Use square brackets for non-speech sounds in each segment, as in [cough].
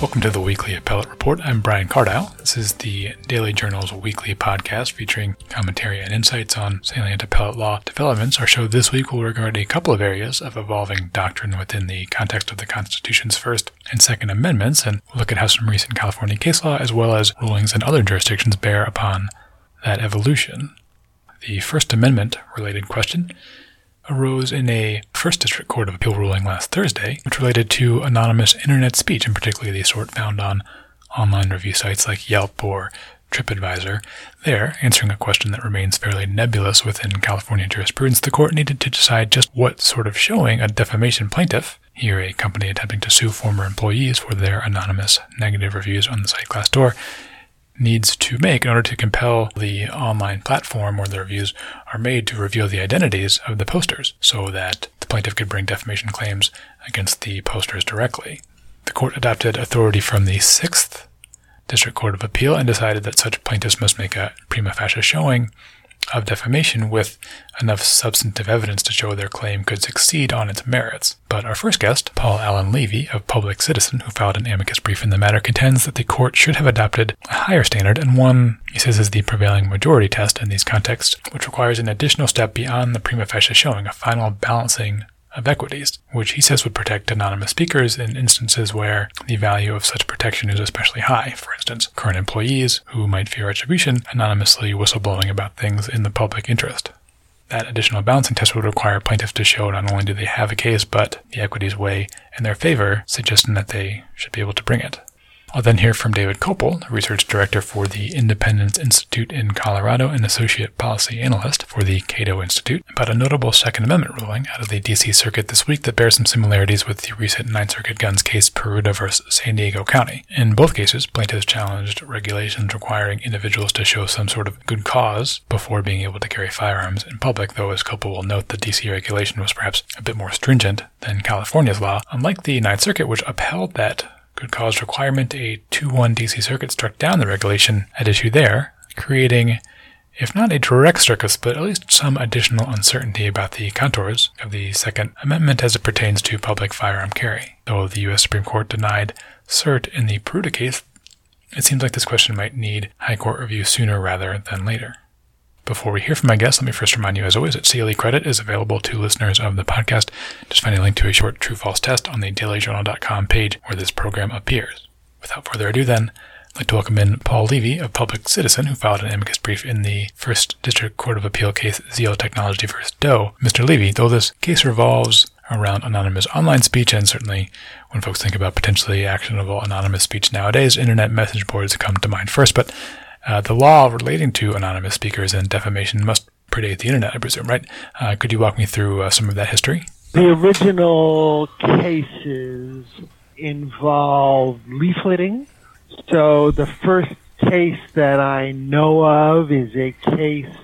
Welcome to the Weekly Appellate Report. I'm Brian Cardile. This is the Daily Journal's weekly podcast featuring commentary and insights on salient appellate law developments. Our show this week will regard a couple of areas of evolving doctrine within the context of the Constitution's First and Second Amendments, and we'll look at how some recent California case law, as well as rulings in other jurisdictions, bear upon that evolution. The First Amendment related question arose in a First District Court of Appeal ruling last Thursday, which related to anonymous internet speech, and particularly the sort found on online review sites like Yelp or TripAdvisor. There, answering a question that remains fairly nebulous within California jurisprudence, the court needed to decide just what sort of showing a defamation plaintiff, here a company attempting to sue former employees for their anonymous negative reviews on the site Glassdoor, needs to make in order to compel the online platform where the reviews are made to reveal the identities of the posters so that the plaintiff could bring defamation claims against the posters directly. The court adopted authority from the Sixth District Court of Appeal and decided that such plaintiffs must make a prima facie showing of defamation with enough substantive evidence to show their claim could succeed on its merits. But our first guest, Paul Allen Levy of Public Citizen, who filed an amicus brief in the matter, contends that the court should have adopted a higher standard and one he says is the prevailing majority test in these contexts, which requires an additional step beyond the prima facie showing, a final balancing of equities, which he says would protect anonymous speakers in instances where the value of such protection is especially high. For instance, current employees who might fear retribution anonymously whistleblowing about things in the public interest. That additional balancing test would require plaintiffs to show not only do they have a case, but the equities weigh in their favor, suggesting that they should be able to bring it. I'll then hear from David Kopel, research director for the Independence Institute in Colorado and associate policy analyst for the Cato Institute, about a notable Second Amendment ruling out of the D.C. Circuit this week that bears some similarities with the recent Ninth Circuit guns case Peruta versus San Diego County. In both cases, plaintiffs challenged regulations requiring individuals to show some sort of good cause before being able to carry firearms in public, though as Kopel will note, the D.C. regulation was perhaps a bit more stringent than California's law. Unlike the Ninth Circuit, which upheld that good cause requirement, a 2-1 DC Circuit struck down the regulation at issue there, creating, if not a direct circuit split, at least some additional uncertainty about the contours of the Second Amendment as it pertains to public firearm carry. Though the U.S. Supreme Court denied cert in the Peruta case, it seems like this question might need High Court review sooner rather than later. Before we hear from my guest, let me first remind you, as always, that CLE credit is available to listeners of the podcast. Just find a link to a short true-false test on the dailyjournal.com page where this program appears. Without further ado, then, I'd like to welcome in Paul Levy of Public Citizen, who filed an amicus brief in the First District Court of Appeal case ZL Technology v. Doe. Mr. Levy, though this case revolves around anonymous online speech, and certainly when folks think about potentially actionable anonymous speech nowadays, internet message boards come to mind first. But uh, the law relating to anonymous speakers and defamation must predate the internet, I presume, right? Uh, could you walk me through uh, some of that history? The original cases involved leafleting. So the first case that I know of is a case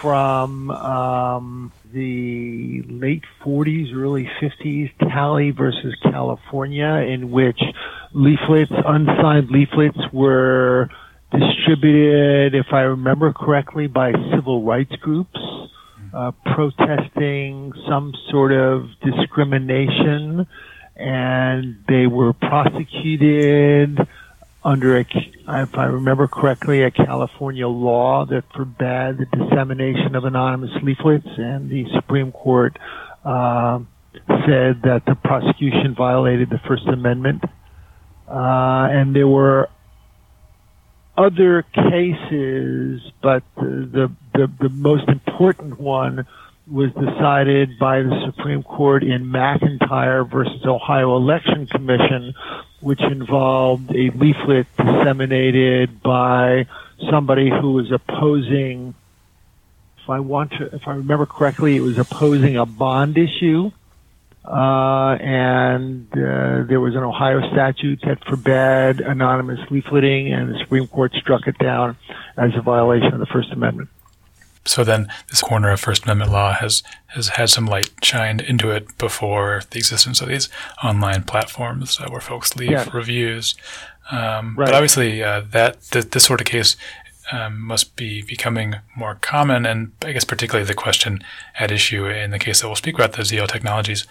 from um, the late 40s, early 50s, Talley versus California, in which leaflets, unsigned leaflets, were distributed, if I remember correctly, by civil rights groups uh, protesting some sort of discrimination, and they were prosecuted under, a, if I remember correctly, a California law that forbade the dissemination of anonymous leaflets, and the Supreme Court uh, said that the prosecution violated the First Amendment. Uh, and there were other cases, but the, the, the most important one was decided by the Supreme Court in McIntyre versus Ohio Election Commission, which involved a leaflet disseminated by somebody who was opposing, if I want to, if I remember correctly, it was opposing a bond issue uh, and uh, there was an Ohio statute that forbade anonymous leafleting, and the Supreme Court struck it down as a violation of the First Amendment. So then, this corner of First Amendment law has has had some light shined into it before the existence of these online platforms uh, where folks leave reviews. Um, right. But obviously, uh, that th- this sort of case um, must be becoming more common, and I guess particularly the question at issue in the case that we'll speak about, the ZL Technologies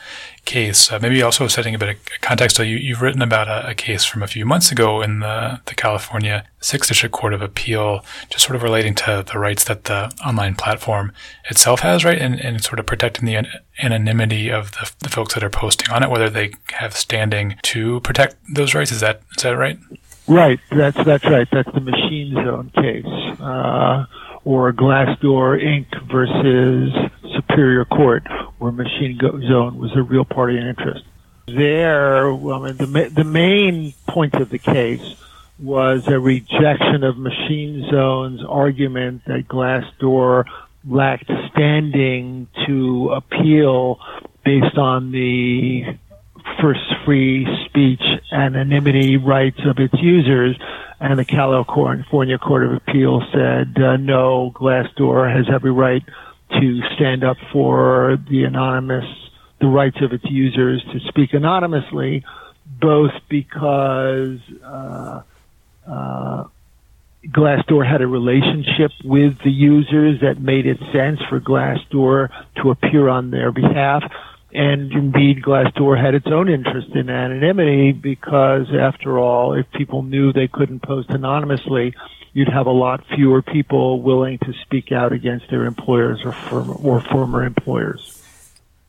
case. Uh, maybe also setting a bit of context. So you, have written about a, a, case from a few months ago in the, the California Sixth District Court of Appeal, just sort of relating to the rights that the online platform itself has, right, and, and sort of protecting the anonymity of the, the folks that are posting on it, whether they have standing to protect those rights. Is that is that right? Right. That's that's right. That's the Machine Zone case, uh, or Glassdoor Inc. versus Superior Court, where Machine Zone was a real party in interest. There, well, I mean, the the main point of the case was a rejection of Machine Zone's argument that Glassdoor lacked standing to appeal based on the first free speech anonymity rights of its users. And the California Court of Appeal said, uh, no, Glassdoor has every right to stand up for the anonymous, the rights of its users to speak anonymously, both because uh, uh, Glassdoor had a relationship with the users that made it sense for Glassdoor to appear on their behalf, and indeed, Glassdoor had its own interest in anonymity because, after all, if people knew they couldn't post anonymously, you'd have a lot fewer people willing to speak out against their employers or, former, or former employers.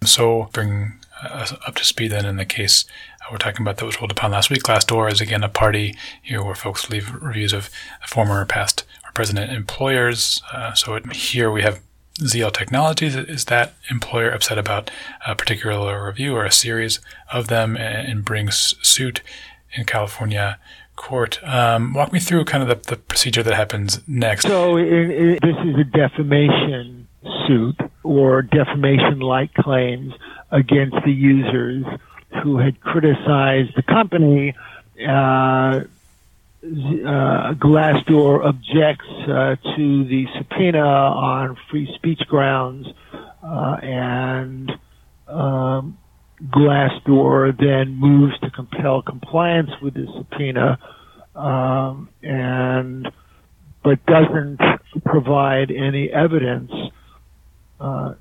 So, bring us up to speed then in the case uh, we're talking about that was ruled upon last week. Glassdoor is again a party here where folks leave reviews of former, past, or present employers. Uh, so it, here we have ZL Technologies, is that employer upset about a particular review or a series of them and, brings suit in California court? Um, walk me through kind of the, the, procedure that happens next. So it, it, this is a defamation suit or defamation-like claims against the users who had criticized the company uh, uh, Glassdoor objects uh, to the subpoena on free speech grounds, uh, and um, Glassdoor then moves to compel compliance with the subpoena, um, and but doesn't provide any evidence uh,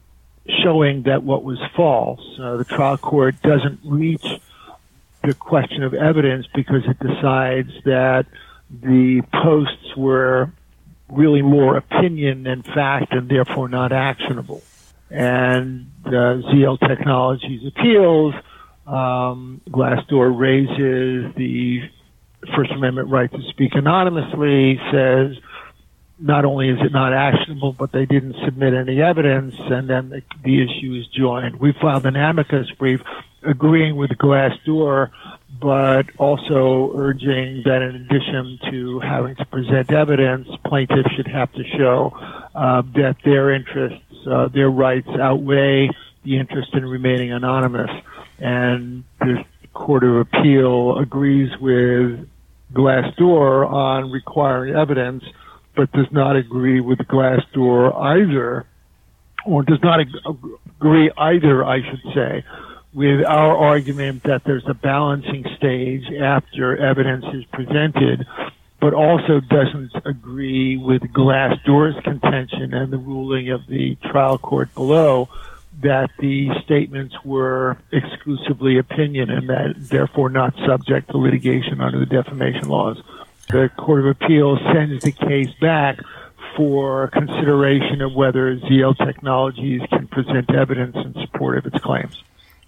showing that what was false. Uh, the trial court doesn't reach the question of evidence because it decides that the posts were really more opinion than fact and therefore not actionable. And uh, ZL Technologies appeals. Um, Glassdoor raises the First Amendment right to speak anonymously, says not only is it not actionable, but they didn't submit any evidence, and then the, the issue is joined. We filed an amicus brief agreeing with Glassdoor, but also urging that in addition to having to present evidence, plaintiffs should have to show uh, that their interests, uh, their rights outweigh the interest in remaining anonymous. And the Court of Appeal agrees with Glassdoor on requiring evidence, but does not agree with Glassdoor either, or does not agree either, I should say, with our argument that there's a balancing stage after evidence is presented, but also doesn't agree with Glassdoor's contention and the ruling of the trial court below that the statements were exclusively opinion and that therefore not subject to litigation under the defamation laws. The Court of Appeals sends the case back for consideration of whether ZL Technologies can present evidence in support of its claims.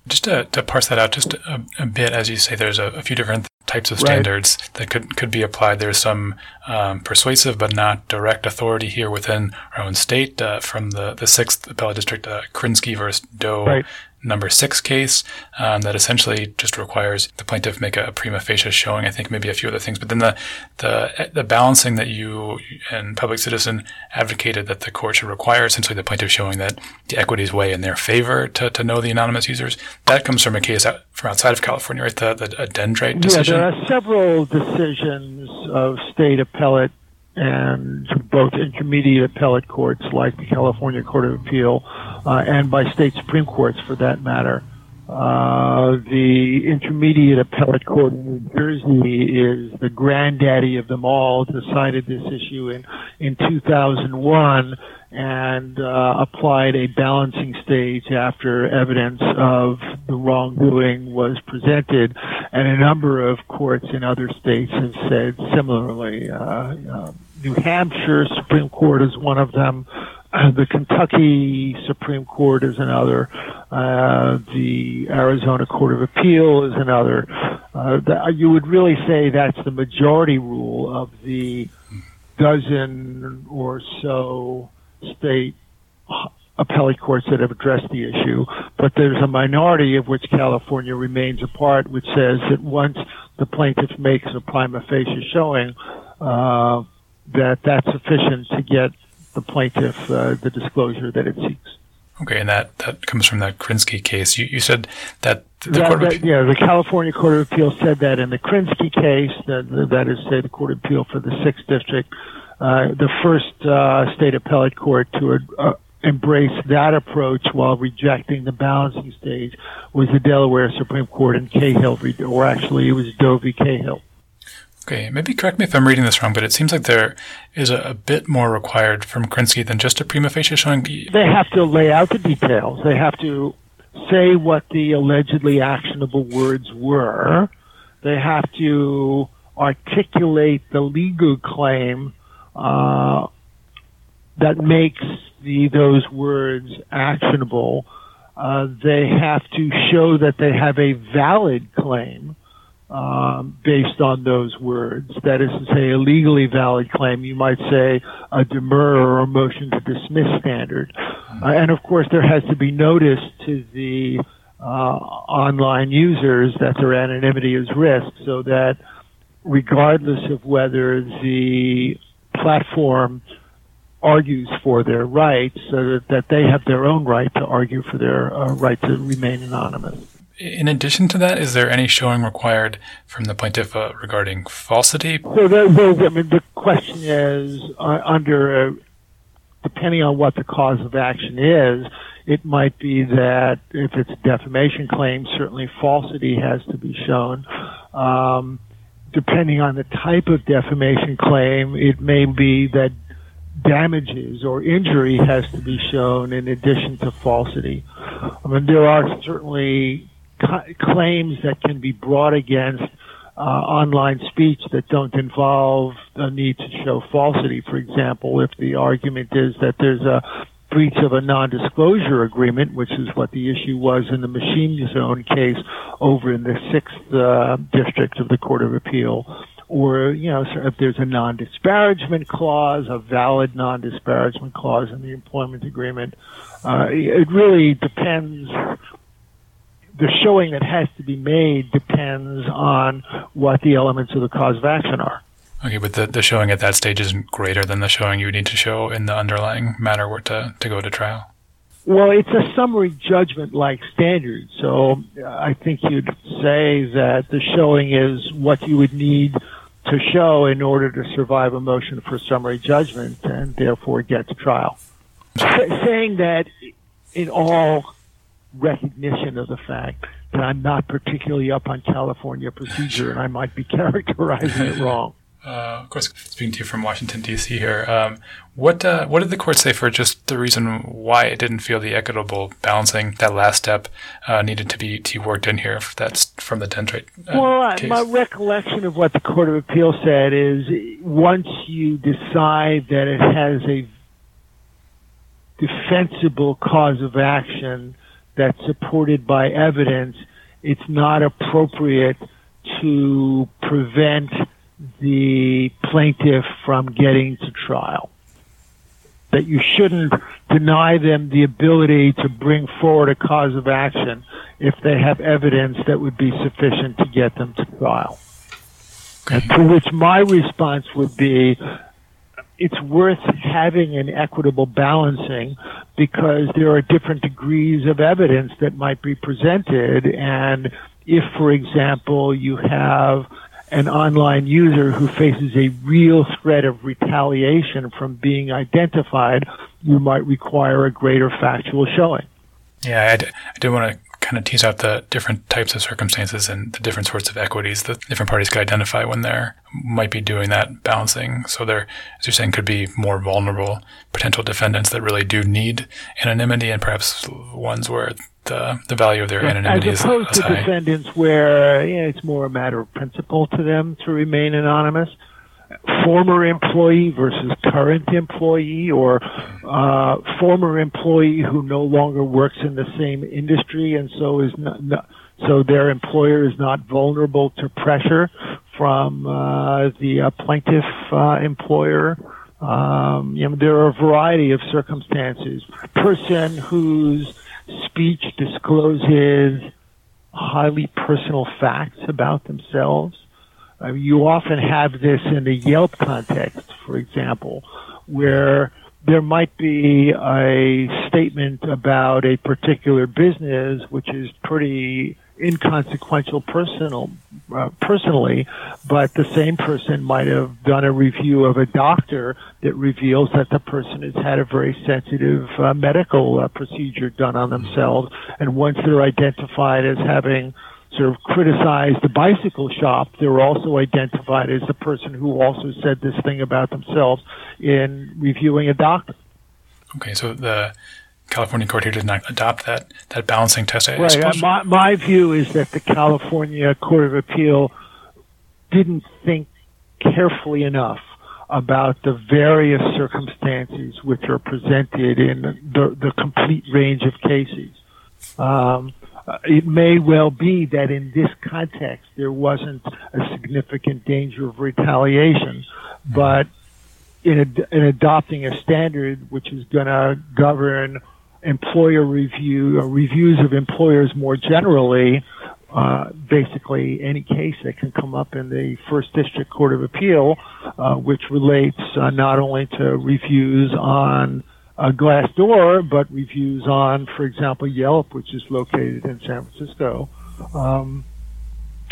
Just to, to parse that out just a, a, bit, as you say, there's a, a few different types of standards right. that could could be applied. There's some um, persuasive but not direct authority here within our own state uh, from the the sixth appellate district, uh, Krinsky versus Doe. Right number six case um, that essentially just requires the plaintiff make a, prima facie showing. I think maybe a few other things, but then the the the balancing that you and Public Citizen advocated that the court should require essentially the plaintiff showing that the equities weigh in their favor to, to know the anonymous users. That comes from a case out, from outside of California, right? The the Dendrite decision. Yeah, there are several decisions of state appellate and both intermediate appellate courts like the California Court of Appeal uh, and by state supreme courts for that matter, Uh, the Intermediate Appellate Court in New Jersey is the granddaddy of them all, decided this issue in, in 2001 and uh, applied a balancing stage after evidence of the wrongdoing was presented. And a number of courts in other states have said similarly. Uh, uh, New Hampshire Supreme Court is one of them. the Kentucky Supreme Court is another. Uh, the Arizona Court of Appeal is another. Uh, the, you would really say that's the majority rule of the dozen or so state appellate courts that have addressed the issue, but there's a minority of which California remains a part, which says that once the plaintiff makes a prima facie showing, uh, that that's sufficient to get the plaintiff uh, the disclosure that it seeks. Okay, and that, that comes from that Krinsky case. You, you said that the that, Court of Yeah, the California Court of Appeal said that in the Krinsky case, that, that is, say, the Court of Appeal for the 6th District, uh, the first uh, state appellate court to uh, embrace that approach while rejecting the balancing stage was the Delaware Supreme Court in Cahill, or actually it was Doe v. Cahill. Okay, maybe correct me if I'm reading this wrong, but it seems like there is a, a, bit more required from Krinsky than just a prima facie showing. They have to lay out the details. They have to say what the allegedly actionable words were. They have to articulate the legal claim uh, that makes the those words actionable. Uh, they have to show that they have a valid claim um, based on those words. That is to say, a legally valid claim. You might say a demur or a motion to dismiss standard. Uh, and of course, there has to be notice to the uh, online users that their anonymity is risked so that regardless of whether the platform argues for their rights, so that, that they have their own right to argue for their uh, right to remain anonymous. In addition to that, is there any showing required from the plaintiff uh, regarding falsity? So there, I mean, the question is uh, under, uh, depending on what the cause of action is, it might be that if it's a defamation claim, certainly falsity has to be shown. Um, depending on the type of defamation claim, it may be that damages or injury has to be shown in addition to falsity. I mean, there are certainly claims that can be brought against uh, online speech that don't involve a need to show falsity. For example, if the argument is that there's a breach of a non-disclosure agreement, which is what the issue was in the machine zone case over in the sixth uh, district of the Court of Appeal, or you know, if there's a non-disparagement clause, a valid non-disparagement clause in the employment agreement, uh, it really depends the showing that has to be made depends on what the elements of the cause of action are. Okay, but the, the showing at that stage is greater than the showing you would need to show in the underlying matter were to, to go to trial. Well, it's a summary judgment like standard. So I think you'd say that the showing is what you would need to show in order to survive a motion for summary judgment and therefore get to trial. saying that in all recognition of the fact that I'm not particularly up on California procedure and I might be [laughs] characterizing it wrong. [laughs] Uh, of course, speaking to you from Washington D.C. here, um, what uh, what did the court say for just the reason why it didn't feel the equitable balancing that last step uh, needed to be to worked in here? That's from the Dendrite. Uh, well, case. my recollection of what the Court of Appeal said is once you decide that it has a defensible cause of action that's supported by evidence, it's not appropriate to prevent the plaintiff from getting to trial. That you shouldn't deny them the ability to bring forward a cause of action if they have evidence that would be sufficient to get them to trial. Okay. To which my response would be, it's worth having an equitable balancing because there are different degrees of evidence that might be presented. And if, for example, you have an online user who faces a real threat of retaliation from being identified, you might require a greater factual showing. Yeah, I d- I do want to kind of tease out the different types of circumstances and the different sorts of equities that different parties could identify when they're might be doing that balancing. So there, as you're saying, could be more vulnerable potential defendants that really do need anonymity, and perhaps ones where the the value of their anonymity as opposed is, to defendants where you know, it's more a matter of principle to them to remain anonymous former employee versus current employee or uh, former employee who no longer works in the same industry and so is not, not so their employer is not vulnerable to pressure from uh, the uh, plaintiff uh, employer. Um, you know, there are a variety of circumstances. Person whose speech discloses highly personal facts about themselves You often have this in the Yelp context, for example, where there might be a statement about a particular business which is pretty inconsequential personal uh, personally but the same person might have done a review of a doctor that reveals that the person has had a very sensitive uh, medical uh, procedure done on themselves. And once they're identified as having sort of criticized the bicycle shop, they were also identified as the person who also said this thing about themselves in reviewing a doctor. Okay, so the California court here did not adopt that, that balancing test. I right. Uh, my, my view is that the California Court of Appeal didn't think carefully enough about the various circumstances which are presented in the, the complete range of cases. Um, uh, it may well be that in this context there wasn't a significant danger of retaliation, but in, ad- in adopting a standard which is going to govern employer review or uh, reviews of employers more generally, uh, basically any case that can come up in the First District Court of Appeal, uh, which relates uh, not only to reviews on uh, Glassdoor, but reviews on, for example, Yelp, which is located in San Francisco. Um,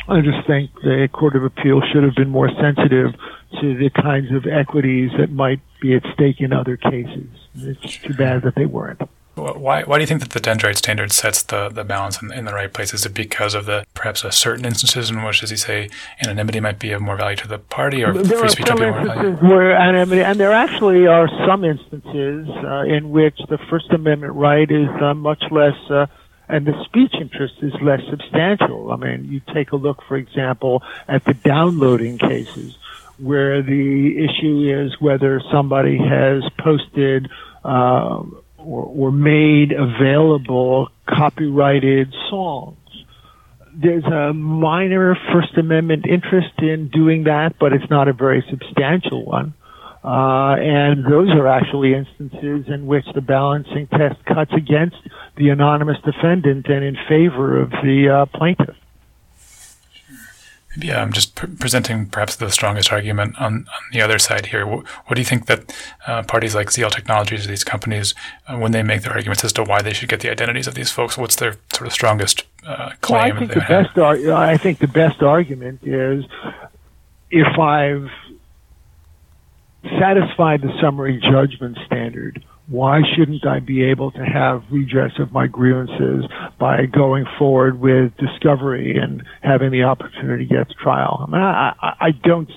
I just think the Court of Appeal should have been more sensitive to the kinds of equities that might be at stake in other cases. It's too bad that they weren't. Why, why do you think that the dendrite standard sets the, the balance in, in the right place? Is it because of the perhaps a certain instances in which, as you say, anonymity might be of more value to the party, or there free speech might be more value? Where anonymity, and there actually are some instances uh, in which the First Amendment right is uh, much less. Uh, and the speech interest is less substantial. I mean, you take a look, for example, at the downloading cases, where the issue is whether somebody has posted uh, or, or made available copyrighted songs. There's a minor First Amendment interest in doing that, but it's not a very substantial one. Uh, and those are actually instances in which the balancing test cuts against the anonymous defendant and in favor of the uh, plaintiff. Yeah, I'm just pr- presenting perhaps the strongest argument on, on the other side here. What, what do you think that uh, parties like ZL Technologies, or these companies, uh, when they make their arguments as to why they should get the identities of these folks, what's their sort of strongest uh, claim? Well, I think the best ar- I think the best argument is if I've satisfied the summary judgment standard why shouldn't I be able to have redress of my grievances by going forward with discovery and having the opportunity to get to trial? I mean, I, I, don't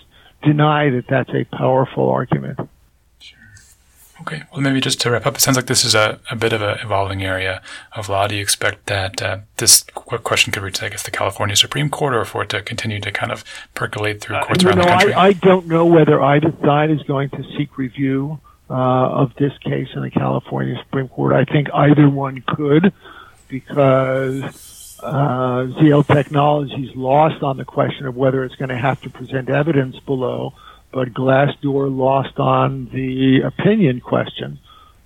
deny that that's a powerful argument. Sure. Okay. Well, maybe just to wrap up, it sounds like this is a, a bit of an evolving area of law. Do you expect that uh, this question could reach, I guess, the California Supreme Court, or for it to continue to kind of percolate through courts uh, around no, the country? I, I don't know whether either side is going to seek review uh, of this case in the California Supreme Court. I think either one could because uh, ZL Technologies lost on the question of whether it's going to have to present evidence below, but Glassdoor lost on the opinion question.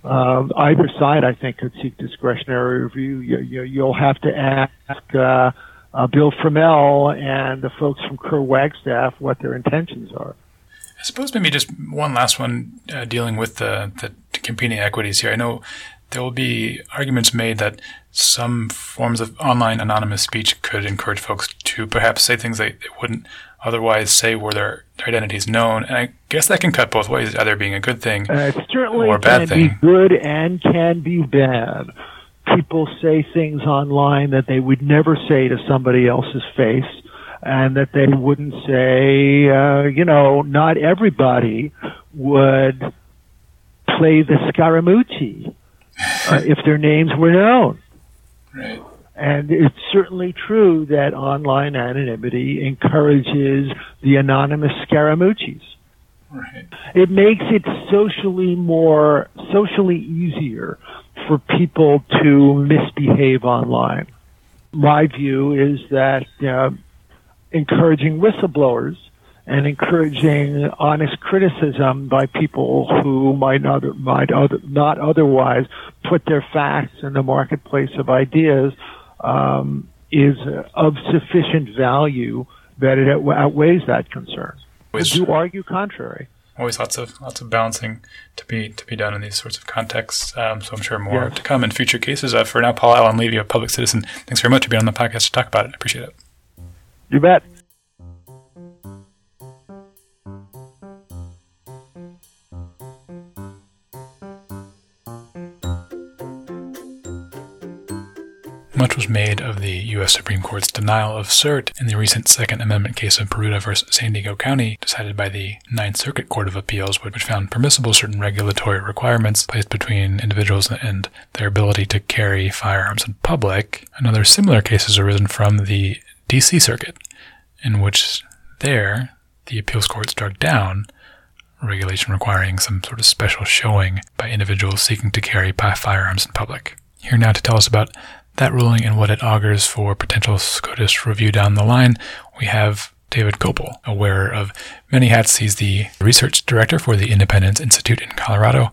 Uh, either side, I think, could seek discretionary review. You, you, will have to ask uh, uh, Bill Fromell and the folks from Kerr Wagstaff what their intentions are. I suppose maybe just one last one uh, dealing with the, the competing equities here. I know there will be arguments made that some forms of online anonymous speech could encourage folks to perhaps say things they, they wouldn't otherwise say were their, their identities known. And I guess that can cut both ways, either being a good thing uh, or a bad can thing. be good and can be bad. people say things online that they would never say to somebody else's face and that they wouldn't say, uh, you know, not everybody would play the Scaramucci uh, if their names were known. Right. And it's certainly true that online anonymity encourages the anonymous Scaramucci's. Right. It makes it socially more, socially easier for people to misbehave online. My view is that uh, encouraging whistleblowers and encouraging honest criticism by people who might not might other, not otherwise put their facts in the marketplace of ideas um, is of sufficient value that it outweighs that concern. Would you argue contrary? Always lots of lots of balancing to be to be done in these sorts of contexts. Um, so I'm sure more yes. to come in future cases. Uh, for now, Paul Allen Levy, a public citizen, thanks very much for being on the podcast to talk about it. I appreciate it. You bet. Much was made of the U.S. Supreme Court's denial of cert in the recent Second Amendment case of Peruta versus San Diego County, decided by the Ninth Circuit Court of Appeals, which found permissible certain regulatory requirements placed between individuals and their ability to carry firearms in public. Another similar case has arisen from the D.C. Circuit, in which there the appeals court struck down regulation requiring some sort of special showing by individuals seeking to carry firearms in public. Here now to tell us about that ruling and what it augurs for potential SCOTUS review down the line, we have David Kopel, aware of many hats. He's the research director for the Independence Institute in Colorado,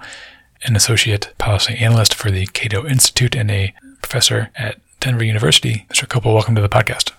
an associate policy analyst for the Cato Institute, and a professor at Denver University. Mr. Kopel, welcome to the podcast.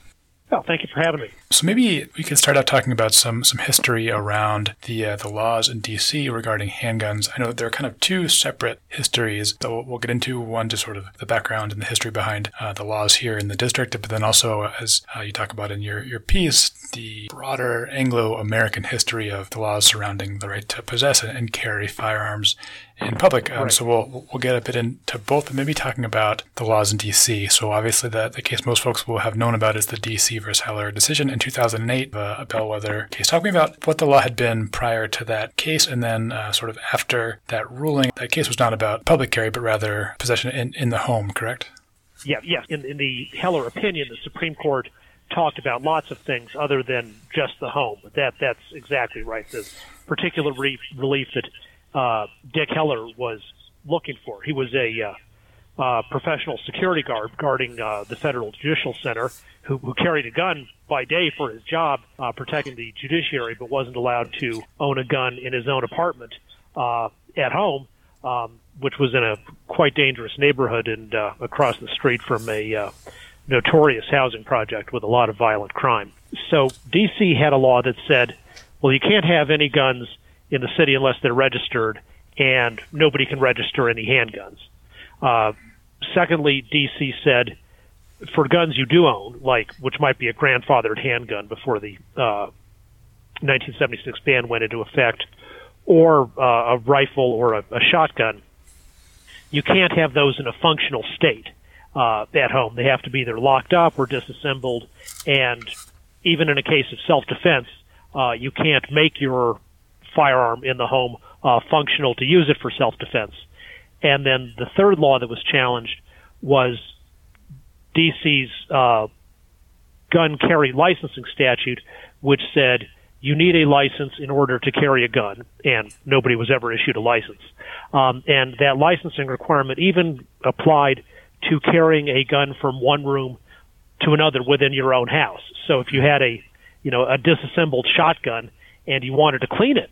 Well, thank you for having me. So maybe we could start out talking about some some history around the uh, the laws in D.C. regarding handguns. I know that there are kind of two separate histories that we'll, we'll get into. One just sort of the background and the history behind uh, the laws here in the district, but then also as uh, you talk about in your your piece, the broader Anglo-American history of the laws surrounding the right to possess and carry firearms in public. Um, right. So we'll we'll get a bit into both, but maybe talking about the laws in D.C. So obviously, the the case most folks will have known about is the D.C. versus Heller decision in 2008, uh, a bellwether case. Talk me about what the law had been prior to that case, and then uh, sort of after that ruling. That case was not about public carry, but rather possession in, in the home. Correct? Yeah. Yes. In, in the Heller opinion, the Supreme Court talked about lots of things other than just the home. That that's exactly right. The particular relief, relief that uh, Dick Heller was looking for. He was a uh, professional security guard guarding uh, the Federal Judicial Center who, who carried a gun by day for his job uh, protecting the judiciary, but wasn't allowed to own a gun in his own apartment uh, at home, um, which was in a quite dangerous neighborhood and uh, across the street from a uh, notorious housing project with a lot of violent crime. So D.C. had a law that said, well, you can't have any guns in the city unless they're registered, and nobody can register any handguns. Uh, secondly, DC said for guns you do own, like which might be a grandfathered handgun before the uh, 1976 ban went into effect, or uh, a rifle or a, a shotgun, you can't have those in a functional state uh, at home. They have to be either locked up or disassembled, and even in a case of self-defense, uh, you can't make your firearm in the home uh, functional to use it for self-defense. And then the third law that was challenged was DC's uh, gun carry licensing statute, which said you need a license in order to carry a gun, and nobody was ever issued a license. Um, and that licensing requirement even applied to carrying a gun from one room to another within your own house. So if you had a, you know, a disassembled shotgun and you wanted to clean it,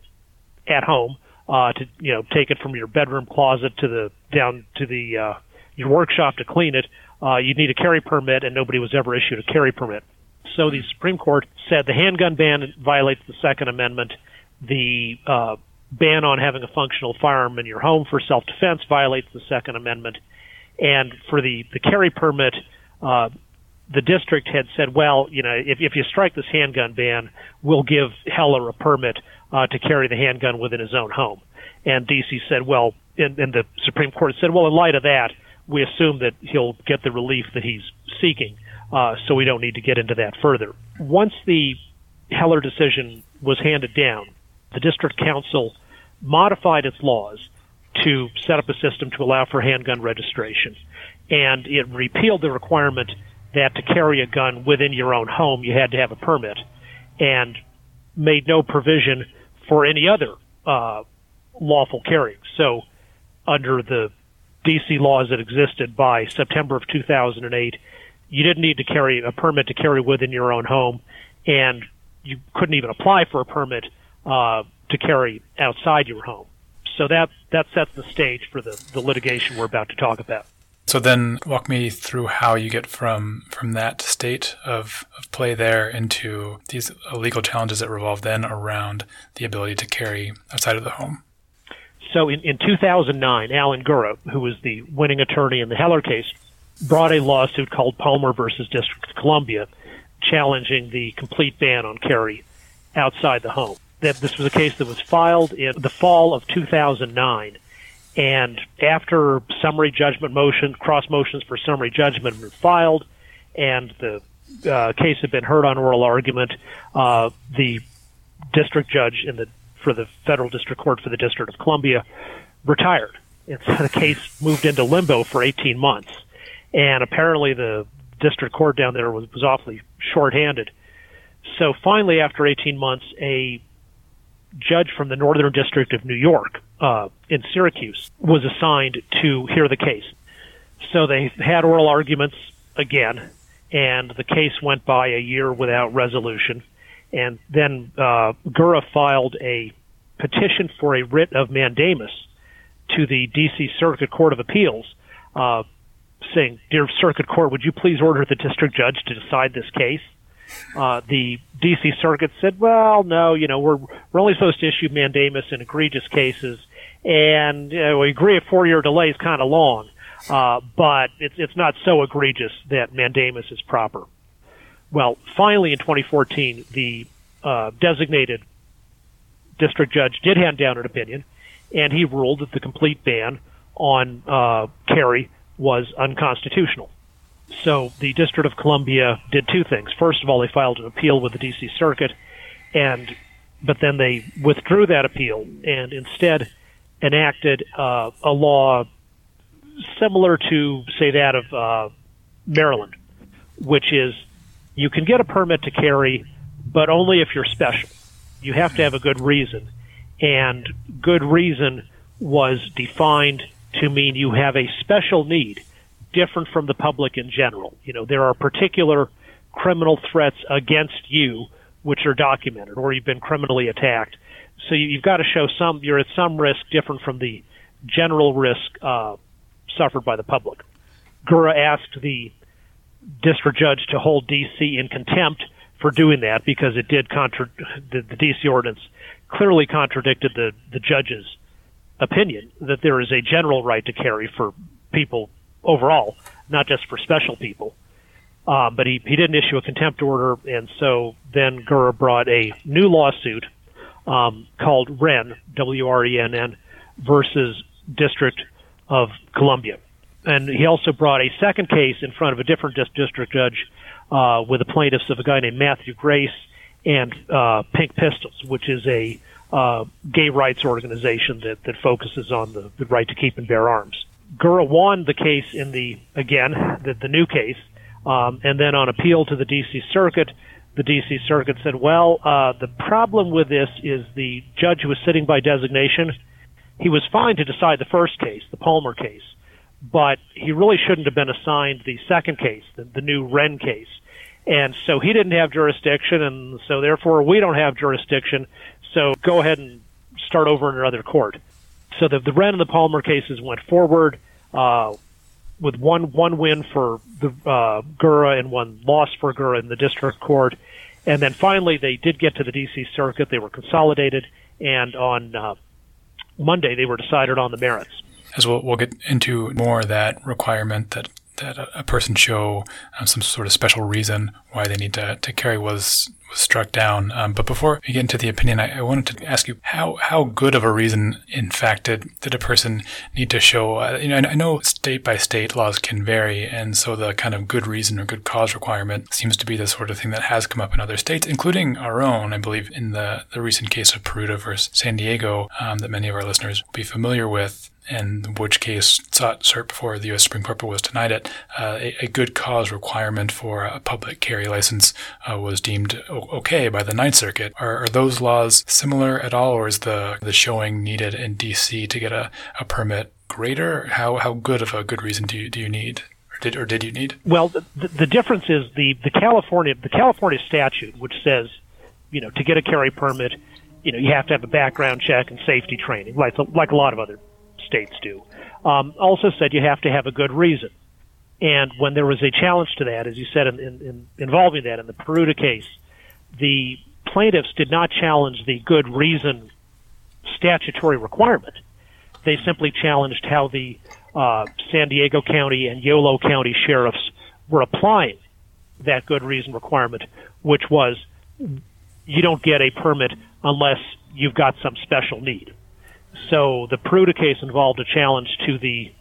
at home uh, to you know take it from your bedroom closet to the down to the uh, your workshop to clean it. Uh, you need a carry permit, and nobody was ever issued a carry permit. So the Supreme Court said the handgun ban violates the Second Amendment. The uh, ban on having a functional firearm in your home for self-defense violates the Second Amendment. And for the the carry permit, uh, the district had said, well, you know, if, if you strike this handgun ban, we'll give Heller a permit uh, to carry the handgun within his own home. And DC said, well, and, and the Supreme Court said, well, in light of that, we assume that he'll get the relief that he's seeking. Uh, so we don't need to get into that further. Once the Heller decision was handed down, the district council modified its laws to set up a system to allow for handgun registration. And it repealed the requirement that to carry a gun within your own home, you had to have a permit, and made no provision for any other uh, lawful carrying. So, under the DC laws that existed by September of 2008, you didn't need to carry a permit to carry within your own home, and you couldn't even apply for a permit uh, to carry outside your home. So that that sets the stage for the, the litigation we're about to talk about. So then walk me through how you get from from that state of, of play there into these legal challenges that revolve then around the ability to carry outside of the home. So in, in 2009, Alan Gura, who was the winning attorney in the Heller case, brought a lawsuit called Palmer versus District of Columbia, challenging the complete ban on carry outside the home. That this was a case that was filed in the fall of 2009 and after summary judgment motion, cross motions for summary judgment were filed, and the uh, case had been heard on oral argument, uh, the district judge in the for the federal district court for the District of Columbia retired. And [laughs] so the case moved into limbo for 18 months, and apparently the district court down there was, was awfully short-handed. So finally, after 18 months, a judge from the Northern District of New York uh, in Syracuse was assigned to hear the case. So they had oral arguments again, and the case went by a year without resolution. And then uh, Gura filed a petition for a writ of mandamus to the D.C. Circuit Court of Appeals, uh, saying, "Dear Circuit Court, would you please order the district judge to decide this case?" Uh, the D.C. Circuit said, "Well, no, you know, we're we're only supposed to issue mandamus in egregious cases, and you know, we agree a four-year delay is kind of long, uh, but it's it's not so egregious that mandamus is proper." Well, finally, in 2014, the uh, designated district judge did hand down an opinion, and he ruled that the complete ban on uh, carry was unconstitutional. So the District of Columbia did two things. First of all, they filed an appeal with the D.C. Circuit, and but then they withdrew that appeal and instead enacted uh, a law similar to, say, that of uh, Maryland, which is you can get a permit to carry, but only if you're special. You have to have a good reason, and good reason was defined to mean you have a special need different from the public in general. You know, there are particular criminal threats against you which are documented, or you've been criminally attacked. So you, have got to show some you're at some risk different from the general risk uh, suffered by the public. Gura asked the district judge to hold DC in contempt for doing that because it did contra- the, the DC ordinance clearly contradicted the the judge's opinion that there is a general right to carry for people overall, not just for special people. Um, but he, he didn't issue a contempt order, and so then Gura brought a new lawsuit um, called Wrenn, W-R-E-N-N, versus District of Columbia. And he also brought a second case in front of a different dis- district judge uh, with the plaintiffs of a guy named Matthew Grace and uh, Pink Pistols, which is a uh, gay rights organization that, that focuses on the, the right to keep and bear arms. Gura won the case in the again the, the new case, um, and then on appeal to the D.C. Circuit, the D.C. Circuit said, "Well, uh, the problem with this is the judge who was sitting by designation. He was fine to decide the first case, the Palmer case, but he really shouldn't have been assigned the second case, the, the new Wrenn case." And so he didn't have jurisdiction, and so therefore we don't have jurisdiction. So go ahead and start over in another court. So the, the Wrenn and the Palmer cases went forward uh, with one one win for the uh, Gura and one loss for Gura in the district court. And then finally, they did get to the D.C. Circuit. They were consolidated, and on uh, Monday, they were decided on the merits. As we'll, we'll get into more of that requirement that that a, person show um, some sort of special reason why they need to, to carry was was struck down. Um, but before we get into the opinion, I, I, wanted to ask you how how good of a reason, in fact, did, did a person need to show? Uh, you know, I know state by state laws can vary, and so the kind of good reason or good cause requirement seems to be the sort of thing that has come up in other states, including our own. I believe in the the recent case of Peruta versus San Diego um, that many of our listeners will be familiar with in which case sought cert before the U.S. Supreme Court but was denied it, uh, a, a, good cause requirement for a public carry license uh, was deemed okay by the Ninth Circuit. Are, are, those laws similar at all, or is the, the showing needed in D.C. to get a, a permit greater? How, how good of a good reason do you, do you need? Or did, or did you need? Well, the, the difference is the, the California the California statute, which says, you know, to get a carry permit, you know, you have to have a background check and safety training, like like a lot of other states do. Um, also said you have to have a good reason. And when there was a challenge to that, as you said, in, in, in involving that in the Peruta case, the plaintiffs did not challenge the good reason statutory requirement. They simply challenged how the uh, San Diego County and Yolo County sheriffs were applying that good reason requirement, which was you don't get a permit unless you've got some special need. So the Peruta case involved a challenge to the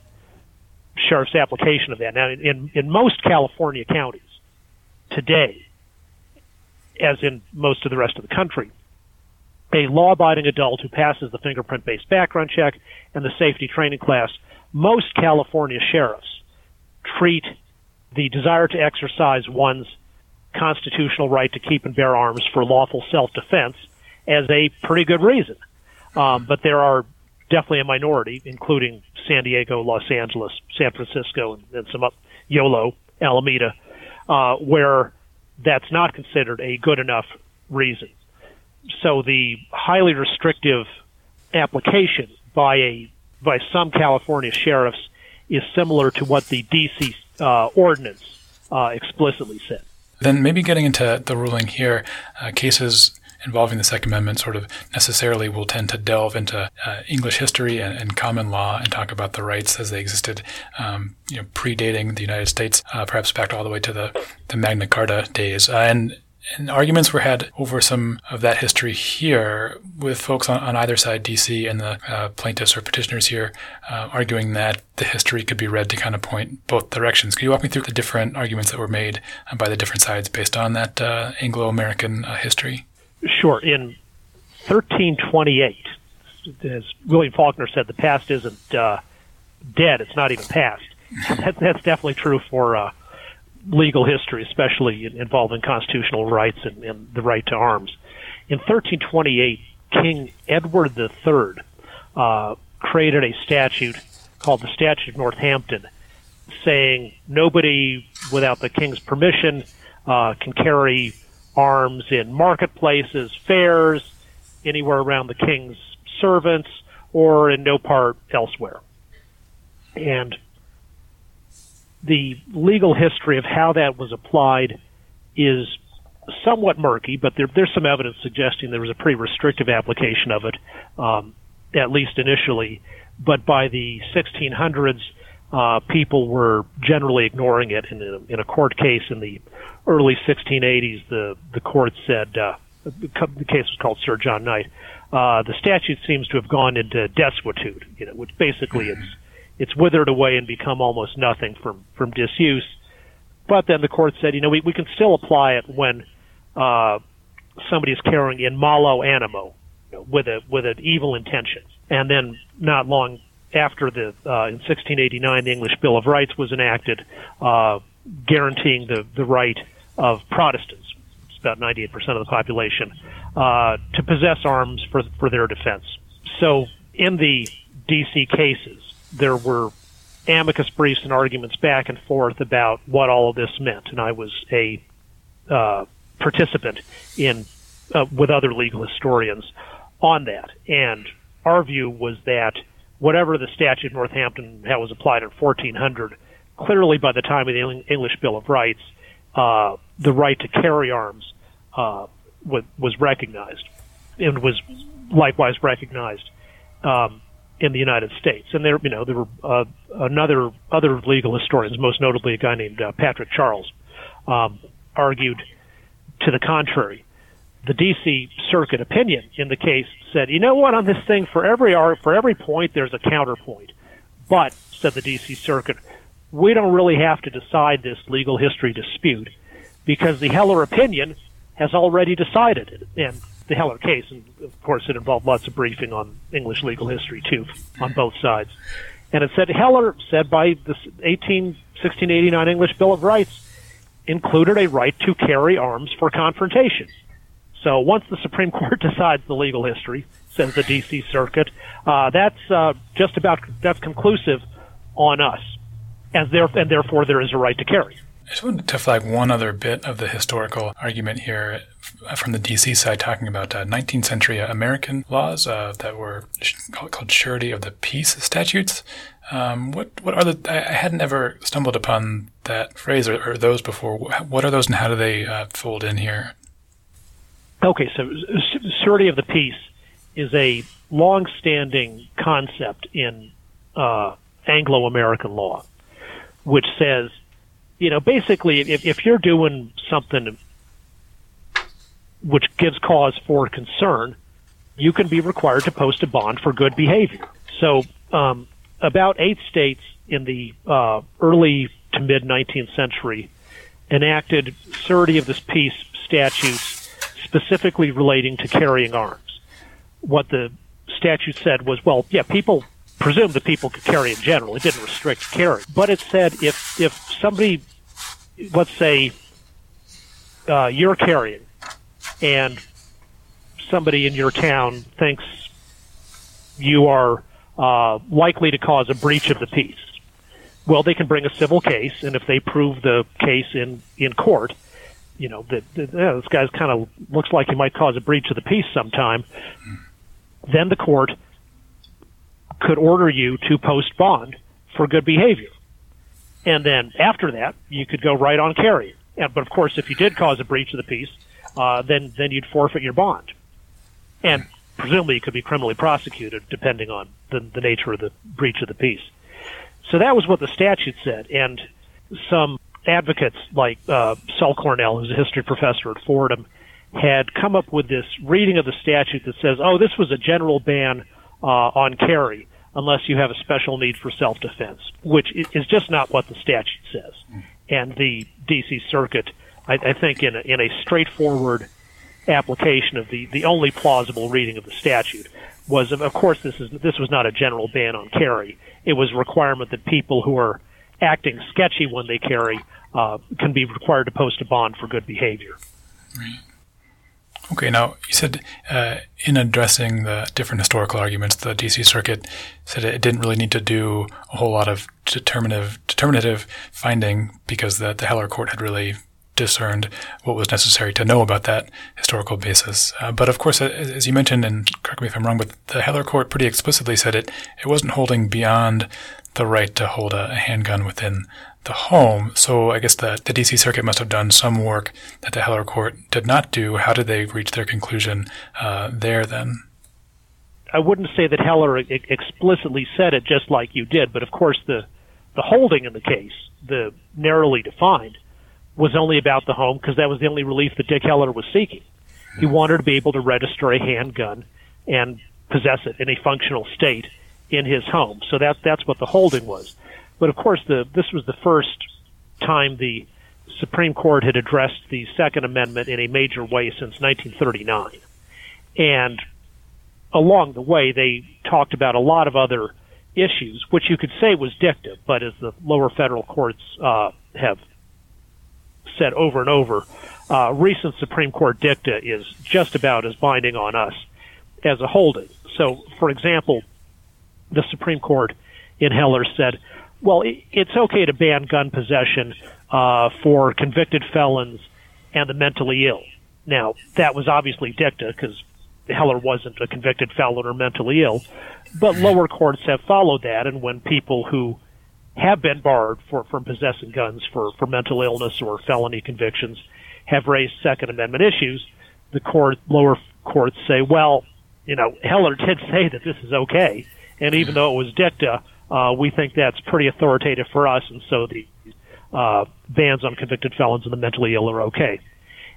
sheriff's application of that. Now, in, in most California counties today, as in most of the rest of the country, a law-abiding adult who passes the fingerprint-based background check and the safety training class, most California sheriffs treat the desire to exercise one's constitutional right to keep and bear arms for lawful self-defense as a pretty good reason. Um, but there are definitely a minority, including San Diego, Los Angeles, San Francisco, and, and some up Yolo, Alameda, uh, where that's not considered a good enough reason. So the highly restrictive application by a by some California sheriffs is similar to what the DC uh, ordinance uh, explicitly said. Then maybe getting into the ruling here, uh, cases involving the Second Amendment sort of necessarily will tend to delve into uh, English history and, and, common law and talk about the rights as they existed, um, you know, predating the United States, uh, perhaps back all the way to the, the Magna Carta days. Uh, and and arguments were had over some of that history here with folks on, on either side, DC and the uh, plaintiffs or petitioners here, uh, arguing that the history could be read to kind of point both directions. Could you walk me through the different arguments that were made uh, by the different sides based on that uh, Anglo American uh, history? Sure. In 1328, as William Faulkner said, the past isn't uh, dead; it's not even past. [laughs] that, that's definitely true for uh, legal history, especially involving constitutional rights and, and, the right to arms. In 1328, King Edward III uh, created a statute called the Statute of Northampton, saying nobody without the king's permission uh, can carry arms in marketplaces, fairs, anywhere around the king's servants, or in no part elsewhere. And the legal history of how that was applied is somewhat murky, but there, there's some evidence suggesting there was a pretty restrictive application of it, um, at least initially. But by the 1600s, uh, people were generally ignoring it. In a, in a court case in the early 1680s, the the court said uh, the case was called Sir John Knight. Uh, the statute seems to have gone into desuetude, you know, which basically it's it's withered away and become almost nothing from from disuse. But then the court said, you know, we, we can still apply it when uh, somebody is carrying in malo animo, you know, with a with an evil intention. And then not long after the uh, in 1689 the English Bill of Rights was enacted, uh, guaranteeing the the right of Protestants, it's about 98% of the population, uh, to possess arms for for their defense. So in the D.C. cases, there were amicus briefs and arguments back and forth about what all of this meant, and I was a uh, participant in uh, with other legal historians on that. And our view was that whatever the statute of Northampton how was applied in 1400, clearly by the time of the English Bill of Rights, uh, the right to carry arms uh, was, was recognized and was likewise recognized um, in the United States. And there, you know, there were uh, another other legal historians, most notably a guy named uh, Patrick Charles, um, argued to the contrary. The D.C. Circuit opinion in the case said, "You know what? On this thing, for every for every point, there's a counterpoint." But said the D.C. Circuit, we don't really have to decide this legal history dispute because the Heller opinion has already decided it. And the Heller case, and of course, it involved lots of briefing on English legal history too, on both sides. And it said Heller, said by the 18, 1689 English Bill of Rights, included a right to carry arms for confrontation. So once the Supreme [laughs] Court decides the legal history, says the D.C. Circuit, uh, that's uh, just about that's conclusive on us, as there and therefore there is a right to carry. I just wanted to flag one other bit of the historical argument here from the DC side, talking about uh, 19th century American laws uh, that were called surety of the peace statutes. Um, what what are the? I hadn't ever stumbled upon that phrase or, or those before. What are those, and how do they uh, fold in here? Okay, so surety of the peace is a long-standing concept in uh, Anglo-American law, which says you know, basically, if, if you're doing something which gives cause for concern, you can be required to post a bond for good behavior. So, um, about eight states in the uh, early to mid 19th century enacted surety of this peace statutes specifically relating to carrying arms. What the statute said was, well, yeah, people presumed that people could carry in general. It didn't restrict carry, but it said if if somebody let's say uh, you're carrying, and somebody in your town thinks you are uh, likely to cause a breach of the peace. Well, they can bring a civil case, and if they prove the case in in court, you know that, that this guy's kind of looks like he might cause a breach of the peace sometime. Then the court could order you to post bond for good behavior. And then after that, you could go right on carry. And, but of course, if you did cause a breach of the peace, uh, then then you'd forfeit your bond, and presumably you could be criminally prosecuted depending on the, the nature of the breach of the peace. So that was what the statute said, and some advocates like uh, Saul Cornell, who's a history professor at Fordham, had come up with this reading of the statute that says, "Oh, this was a general ban uh, on carry." unless you have a special need for self-defense, which is just not what the statute says. And the D.C. Circuit, I, I think, in a, in a straightforward application of the, the only plausible reading of the statute was, of course, this is this was not a general ban on carry. It was a requirement that people who are acting sketchy when they carry uh, can be required to post a bond for good behavior. Right. Okay, now you said uh, in addressing the different historical arguments, the DC Circuit said it didn't really need to do a whole lot of determinative determinative finding because the, the Heller Court had really discerned what was necessary to know about that historical basis. Uh, but of course, as you mentioned, and correct me if I'm wrong, but the Heller Court pretty explicitly said it it wasn't holding beyond the right to hold a, handgun within the home. So I guess the, the DC Circuit must have done some work that the Heller Court did not do. How did they reach their conclusion uh, there then? I wouldn't say that Heller explicitly said it just like you did, but of course the the holding in the case, the narrowly defined, was only about the home because that was the only relief that Dick Heller was seeking. He wanted to be able to register a handgun and possess it in a functional state in his home. So that that's what the holding was. But of course, the this was the first time the Supreme Court had addressed the Second Amendment in a major way since 1939, and along the way they talked about a lot of other issues, which you could say was dicta, but as the lower federal courts uh, have said over and over, uh, recent Supreme Court dicta is just about as binding on us as a holding. So, for example, the Supreme Court in Heller said, well, it's okay to ban gun possession uh, for convicted felons and the mentally ill. Now, that was obviously dicta because Heller wasn't a convicted felon or mentally ill, but lower courts have followed that, and when people who have been barred for, from possessing guns for, for mental illness or felony convictions have raised Second Amendment issues, the court, lower courts say, well, you know, Heller did [laughs] say that this is okay, and even though it was dicta, Uh, we think that's pretty authoritative for us, and so the uh, bans on convicted felons and the mentally ill are okay.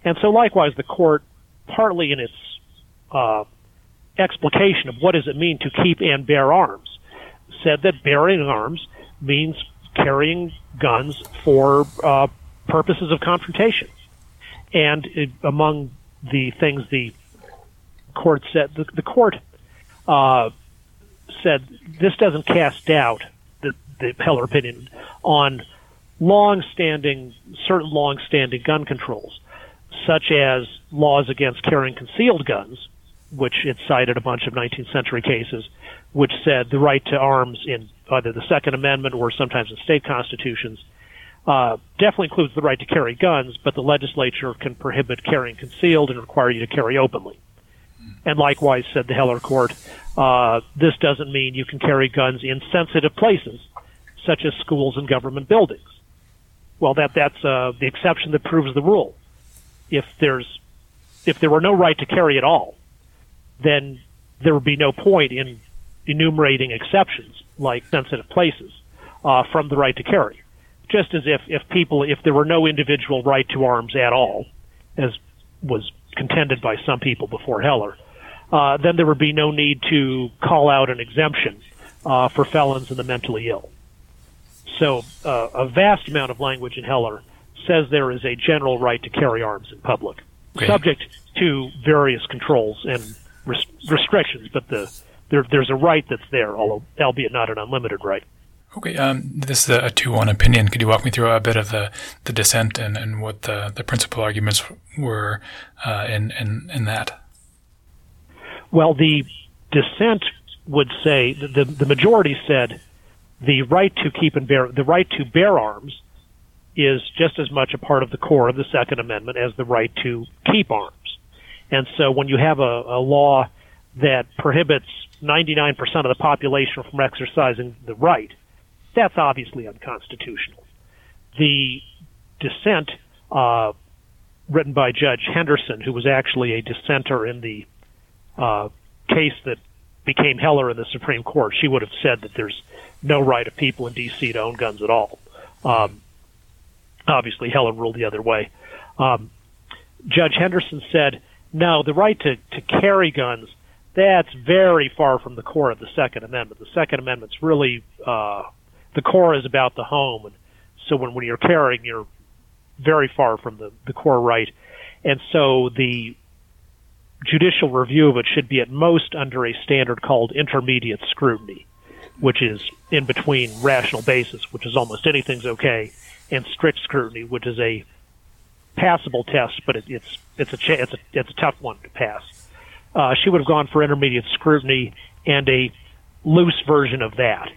And so, likewise, the court, partly in its uh, explication of what does it mean to keep and bear arms, said that bearing arms means carrying guns for uh, purposes of confrontation. And it, among the things the court said, the, the court uh, said this doesn't cast doubt, the, the Heller opinion, on long-standing, certain long-standing gun controls, such as laws against carrying concealed guns, which it cited a bunch of 19th century cases, which said the right to arms in either the Second Amendment or sometimes in state constitutions uh, definitely includes the right to carry guns, but the legislature can prohibit carrying concealed and require you to carry openly. And likewise, said the Heller Court, uh, this doesn't mean you can carry guns in sensitive places, such as schools and government buildings. Well, that that's uh, the exception that proves the rule. If there's if there were no right to carry at all, then there would be no point in enumerating exceptions like sensitive places uh, from the right to carry. Just as if, if people, if there were no individual right to arms at all, as was contended by some people before Heller, uh, then there would be no need to call out an exemption uh, for felons and the mentally ill. So uh, a vast amount of language in Heller says there is a general right to carry arms in public, okay. subject to various controls and res- restrictions, but the there, there's a right that's there, although albeit not an unlimited right. Okay, um, this is a two-one opinion. Could you walk me through a bit of the, the dissent and, and what the, the principal arguments were uh, in, in in that? Well, the dissent would say the the majority said the right to keep and bear the right to bear arms is just as much a part of the core of the Second Amendment as the right to keep arms. And so when you have a, a law that prohibits 99% of the population from exercising the right, that's obviously unconstitutional. The dissent, uh, written by Judge Henderson, who was actually a dissenter in the uh, case that became Heller in the Supreme Court, she would have said that there's no right of people in D.C. to own guns at all. Um, obviously, Heller ruled the other way. Um, Judge Henderson said no, the right to, to carry guns, that's very far from the core of the Second Amendment. The Second Amendment's really, uh, the core is about the home. And so when, when you're carrying, you're very far from the, the core right. And so the judicial review of it should be at most under a standard called intermediate scrutiny, which is in between rational basis, which is almost anything's okay, and strict scrutiny, which is a passable test, but it, it's it's a cha- it's a it's a tough one to pass. Uh, she would have gone for intermediate scrutiny and a loose version of that.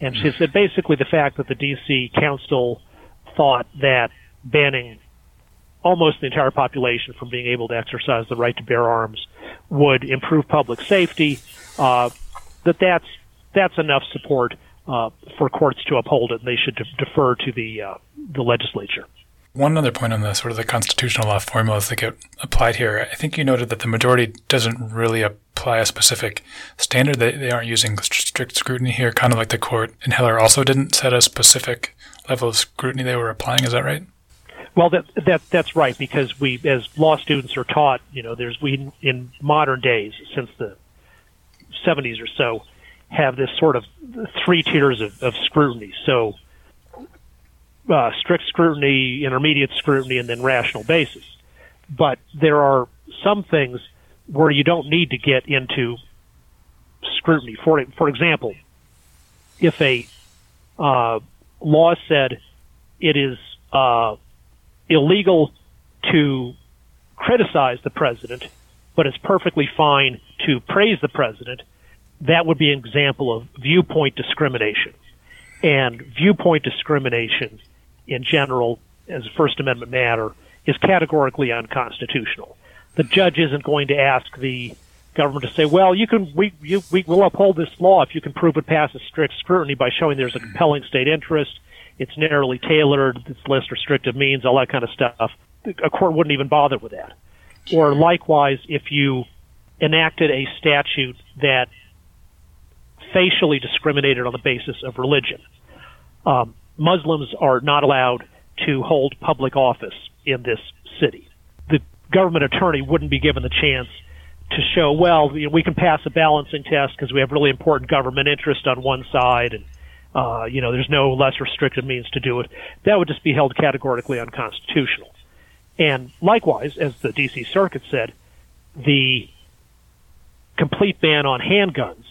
And she said basically the fact that the DC Council thought that banning almost the entire population from being able to exercise the right to bear arms would improve public safety. Uh, that that's that's enough support uh, for courts to uphold it, and they should de- defer to the uh, the legislature. One other point on the sort of the constitutional law formulas that get applied here, I think you noted that the majority doesn't really apply a specific standard. They, they aren't using strict scrutiny here, kind of like the court in Heller also didn't set a specific level of scrutiny they were applying. Is that right? Well, that, that that's right because we, as law students, are taught. You know, there's we in modern days since the 70s or so have this sort of three tiers of, of scrutiny. So uh, strict scrutiny, intermediate scrutiny, and then rational basis. But there are some things where you don't need to get into scrutiny. For for example, if a uh, law said it is uh, illegal to criticize the president, but it's perfectly fine to praise the president, that would be an example of viewpoint discrimination. And viewpoint discrimination in general as a First Amendment matter is categorically unconstitutional. The judge isn't going to ask the government to say, "Well, you can we you, we will uphold this law if you can prove it passes strict scrutiny by showing there's a compelling state interest, it's narrowly tailored, it's less restrictive means, all that kind of stuff." A court wouldn't even bother with that. Or likewise, if you enacted a statute that facially discriminated on the basis of religion. Um, Muslims are not allowed to hold public office in this city. The government attorney wouldn't be given the chance to show, well, you know, we can pass a balancing test because we have really important government interest on one side, and uh, you know, there's no less restrictive means to do it. That would just be held categorically unconstitutional. And likewise, as the D.C. Circuit said, the complete ban on handguns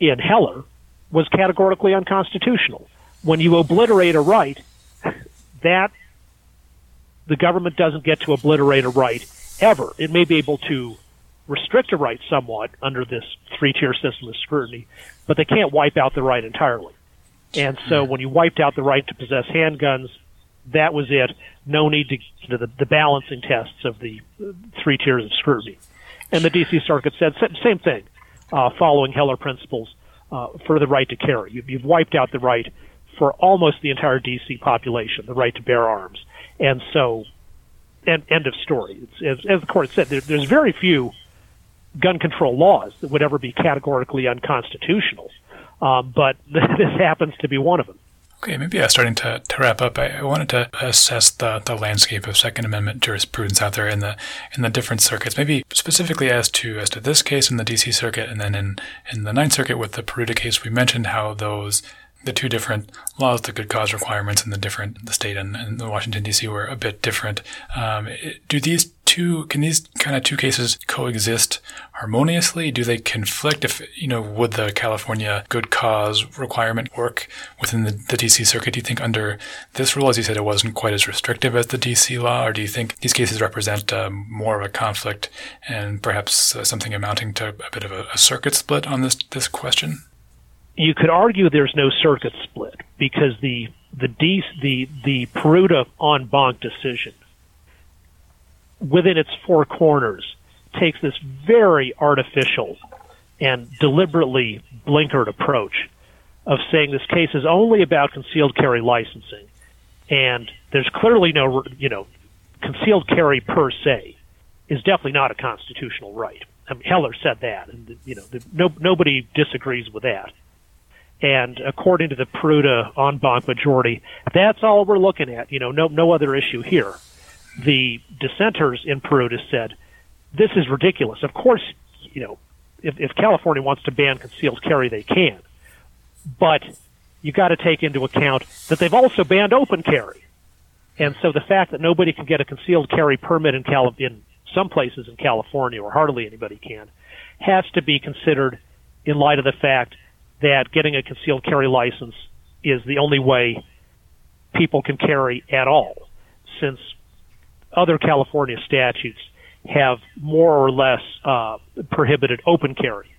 in Heller was categorically unconstitutional. When you obliterate a right, [laughs] that the government doesn't get to obliterate a right ever. It may be able to restrict a right somewhat under this three tier system of scrutiny, but they can't wipe out the right entirely. And so when you wiped out the right to possess handguns, that was it. No need to, to the, the balancing tests of the three tiers of scrutiny. And the D.C. Circuit said same thing, uh, following Heller principles uh, for the right to carry. You've, you've wiped out the right for almost the entire D.C. population, the right to bear arms. And so, end, end of story. As, as, the court said, there, there's very few gun control laws that would ever be categorically unconstitutional. Um, but [laughs] this happens to be one of them. Okay, maybe uh, starting to, to wrap up, I, I, wanted to assess the, the landscape of Second Amendment jurisprudence out there in the in the different circuits. Maybe specifically as to as to this case in the D.C. Circuit, and then in in the Ninth Circuit with the Peruta case, we mentioned how those the two different laws, the good cause requirements in the different, the state and, and the Washington D.C. were a bit different. Um, do these two, can these kind of two cases coexist harmoniously? Do they conflict? If you know, would the California good cause requirement work within the, the D.C. circuit? Do you think under this rule, as you said, it wasn't quite as restrictive as the D.C. law, or do you think these cases represent um, more of a conflict and perhaps uh, something amounting to a bit of a, a circuit split on this this question? You could argue there's no circuit split because the the the the Peruta en banc decision within its four corners takes this very artificial and deliberately blinkered approach of saying this case is only about concealed carry licensing and there's clearly no you know concealed carry per se is definitely not a constitutional right. I mean, Heller said that, and you know, the, no, nobody disagrees with that. And according to the Peruta en banc majority, that's all we're looking at. You know, no, no other issue here. The dissenters in Peruta said, this is ridiculous. Of course, you know, if, if California wants to ban concealed carry, they can. But you got to take into account that they've also banned open carry. And so the fact that nobody can get a concealed carry permit in, Cali- in some places in California, or hardly anybody can, has to be considered in light of the fact that getting a concealed carry license is the only way people can carry at all, since other California statutes have more or less uh, prohibited open carry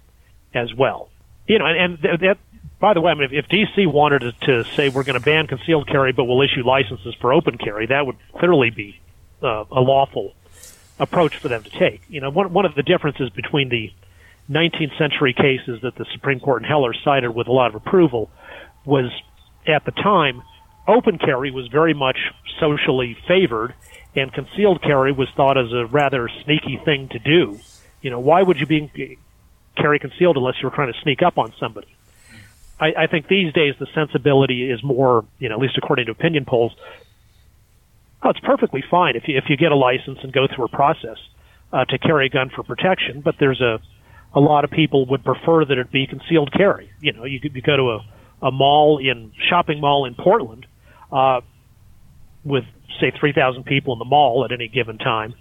as well. You know, and, and that, by the way, I mean, if, if DC wanted to, to say we're going to ban concealed carry, but we'll issue licenses for open carry, that would clearly be uh, a lawful approach for them to take. You know, one one of the differences between the 19th century cases that the Supreme Court in Heller cited with a lot of approval was at the time open carry was very much socially favored and concealed carry was thought as a rather sneaky thing to do. You know, why would you be carry concealed unless you were trying to sneak up on somebody? I, I think these days the sensibility is more, you know, at least according to opinion polls. Oh, it's perfectly fine if you if you get a license and go through a process uh, to carry a gun for protection, but there's a a lot of people would prefer that it be concealed carry. You know, you, you go to a, a mall in shopping mall in Portland uh, with say 3,000 people in the mall at any given time.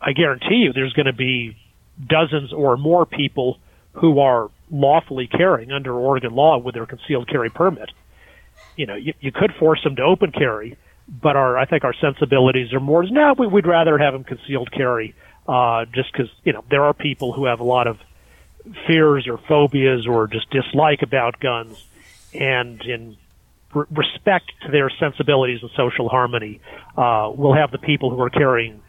I guarantee you, there's going to be dozens or more people who are lawfully carrying under Oregon law with their concealed carry permit. You know, you, you could force them to open carry, but our I think our sensibilities are more. No, we, we'd rather have them concealed carry uh, just because you know there are people who have a lot of fears or phobias or just dislike about guns, and in re- respect to their sensibilities and social harmony, uh, we'll have the people who are carrying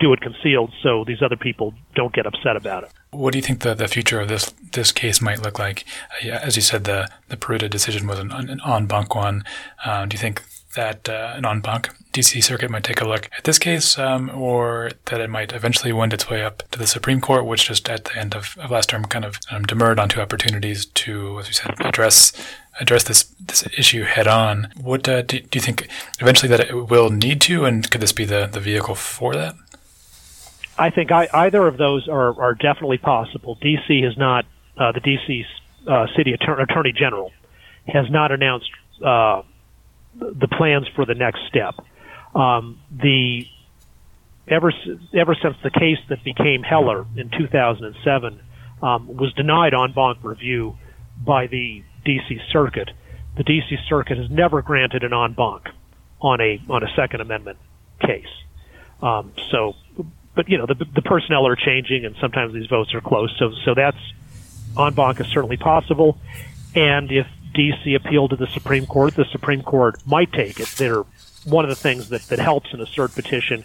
do it concealed so these other people don't get upset about it. What do you think the, the future of this this case might look like? Uh, as you said, the the Peruta decision was an, an en banc one. Uh, do you think that uh, an en banc DC Circuit might take a look at this case, um, or that it might eventually wend its way up to the Supreme Court, which just at the end of, of last term kind of um, demurred onto opportunities to, as we said, address address this this issue head on. What uh, do, do you think eventually that it will need to, and could this be the, the vehicle for that? I think I, either of those are, are definitely possible. DC has not, uh, the DC uh, City Attorney, Attorney General has not announced uh, the plans for the next step. Um, the ever ever since the case that became Heller in 2007 um, was denied en banc review by the D.C. Circuit, the D.C. Circuit has never granted an en banc on a on a Second Amendment case. Um, so, but you know the the personnel are changing, and sometimes these votes are close. So so that's en banc is certainly possible, and if D.C. appealed to the Supreme Court, the Supreme Court might take it. There, one of the things that, that helps in a cert petition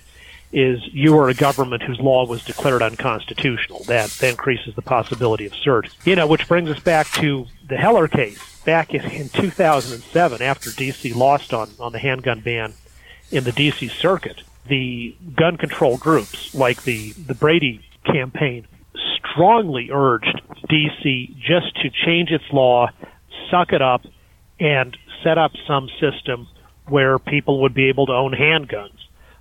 is you are a government whose law was declared unconstitutional. That, that increases the possibility of cert. You know, which brings us back to the Heller case. Back in, in 2007, after D.C. lost on, on the handgun ban in the D.C. Circuit, the gun control groups, like the, the Brady campaign, strongly urged D.C. just to change its law suck it up and set up some system where people would be able to own handguns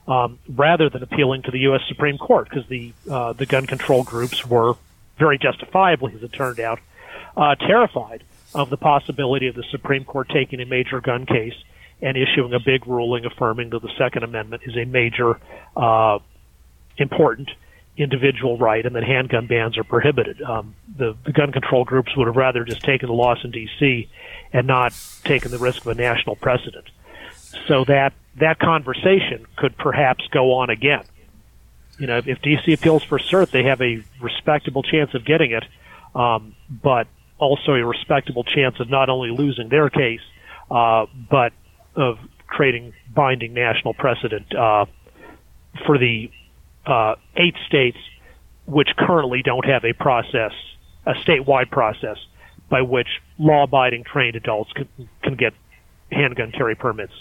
um, rather than appealing to the U.S. Supreme Court because the uh, the gun control groups were very justifiably, as it turned out, uh, terrified of the possibility of the Supreme Court taking a major gun case and issuing a big ruling affirming that the Second Amendment is a major, uh, important individual right and that handgun bans are prohibited. Um, the, the gun control groups would have rather just taken the loss in D.C. and not taken the risk of a national precedent. So that that conversation could perhaps go on again. You know, if D.C. appeals for cert, they have a respectable chance of getting it, um, but also a respectable chance of not only losing their case, uh, but of creating binding national precedent uh, for the uh, eight states which currently don't have a process, a statewide process, by which law-abiding trained adults can, can get handgun carry permits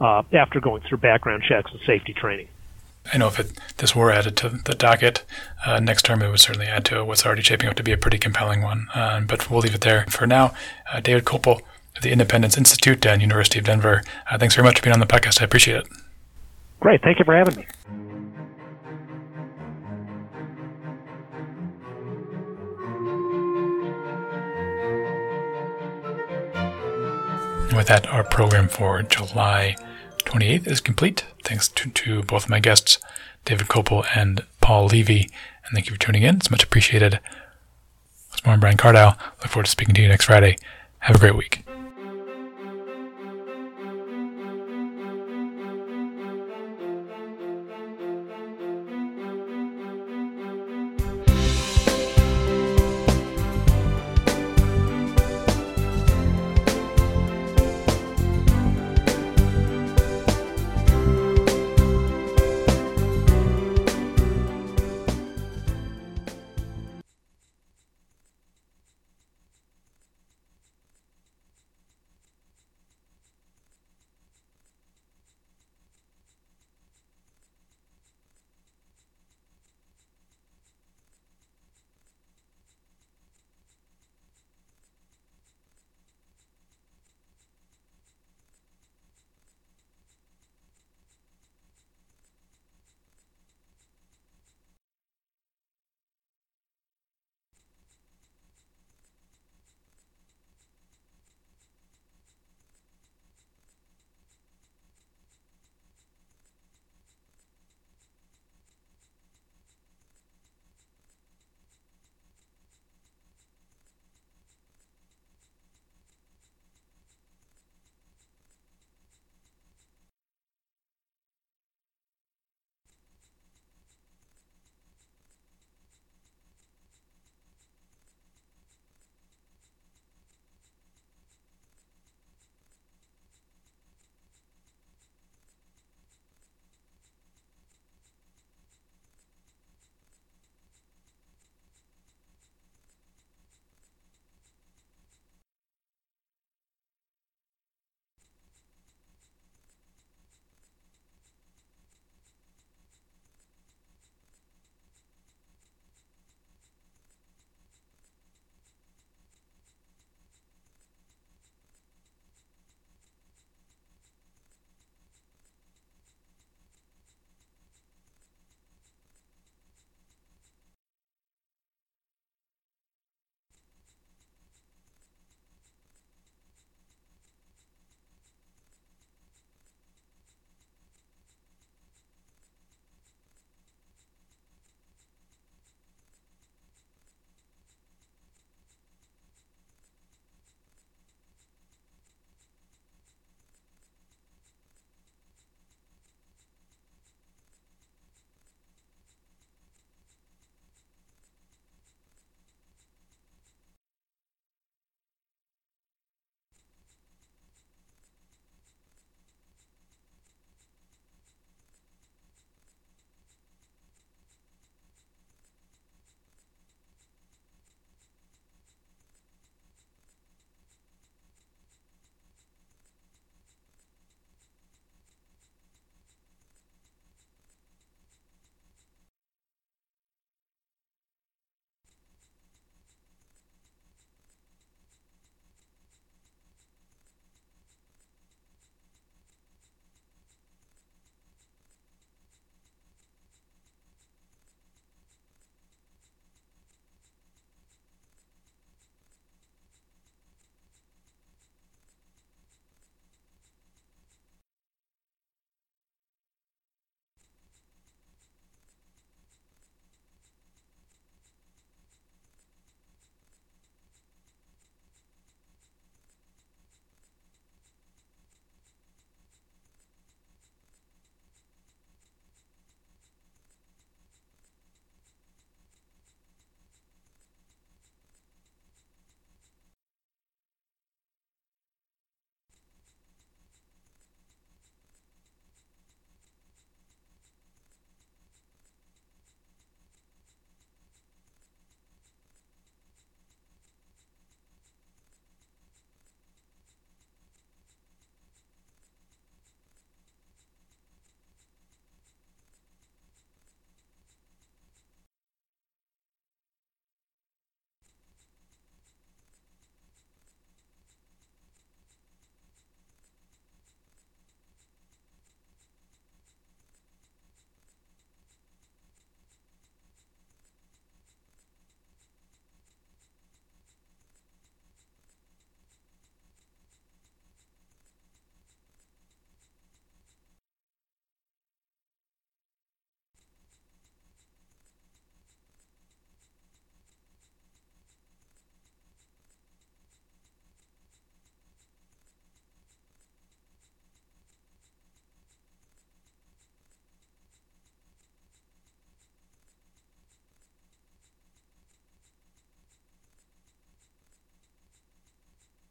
uh, after going through background checks and safety training. I know if it, this were added to the docket uh, next term, it would certainly add to what's already shaping up to be a pretty compelling one. Uh, but we'll leave it there for now. Uh, David Kopel of the Independence Institute and University of Denver, uh, thanks very much for being on the podcast. I appreciate it. Great. Thank you for having me. And with that, our program for July 28th is complete. Thanks to, to both my guests, David Kopel and Paul Levy. And thank you for tuning in. It's much appreciated. It's more, I'm Brian Cardile. Look forward to speaking to you next Friday. Have a great week.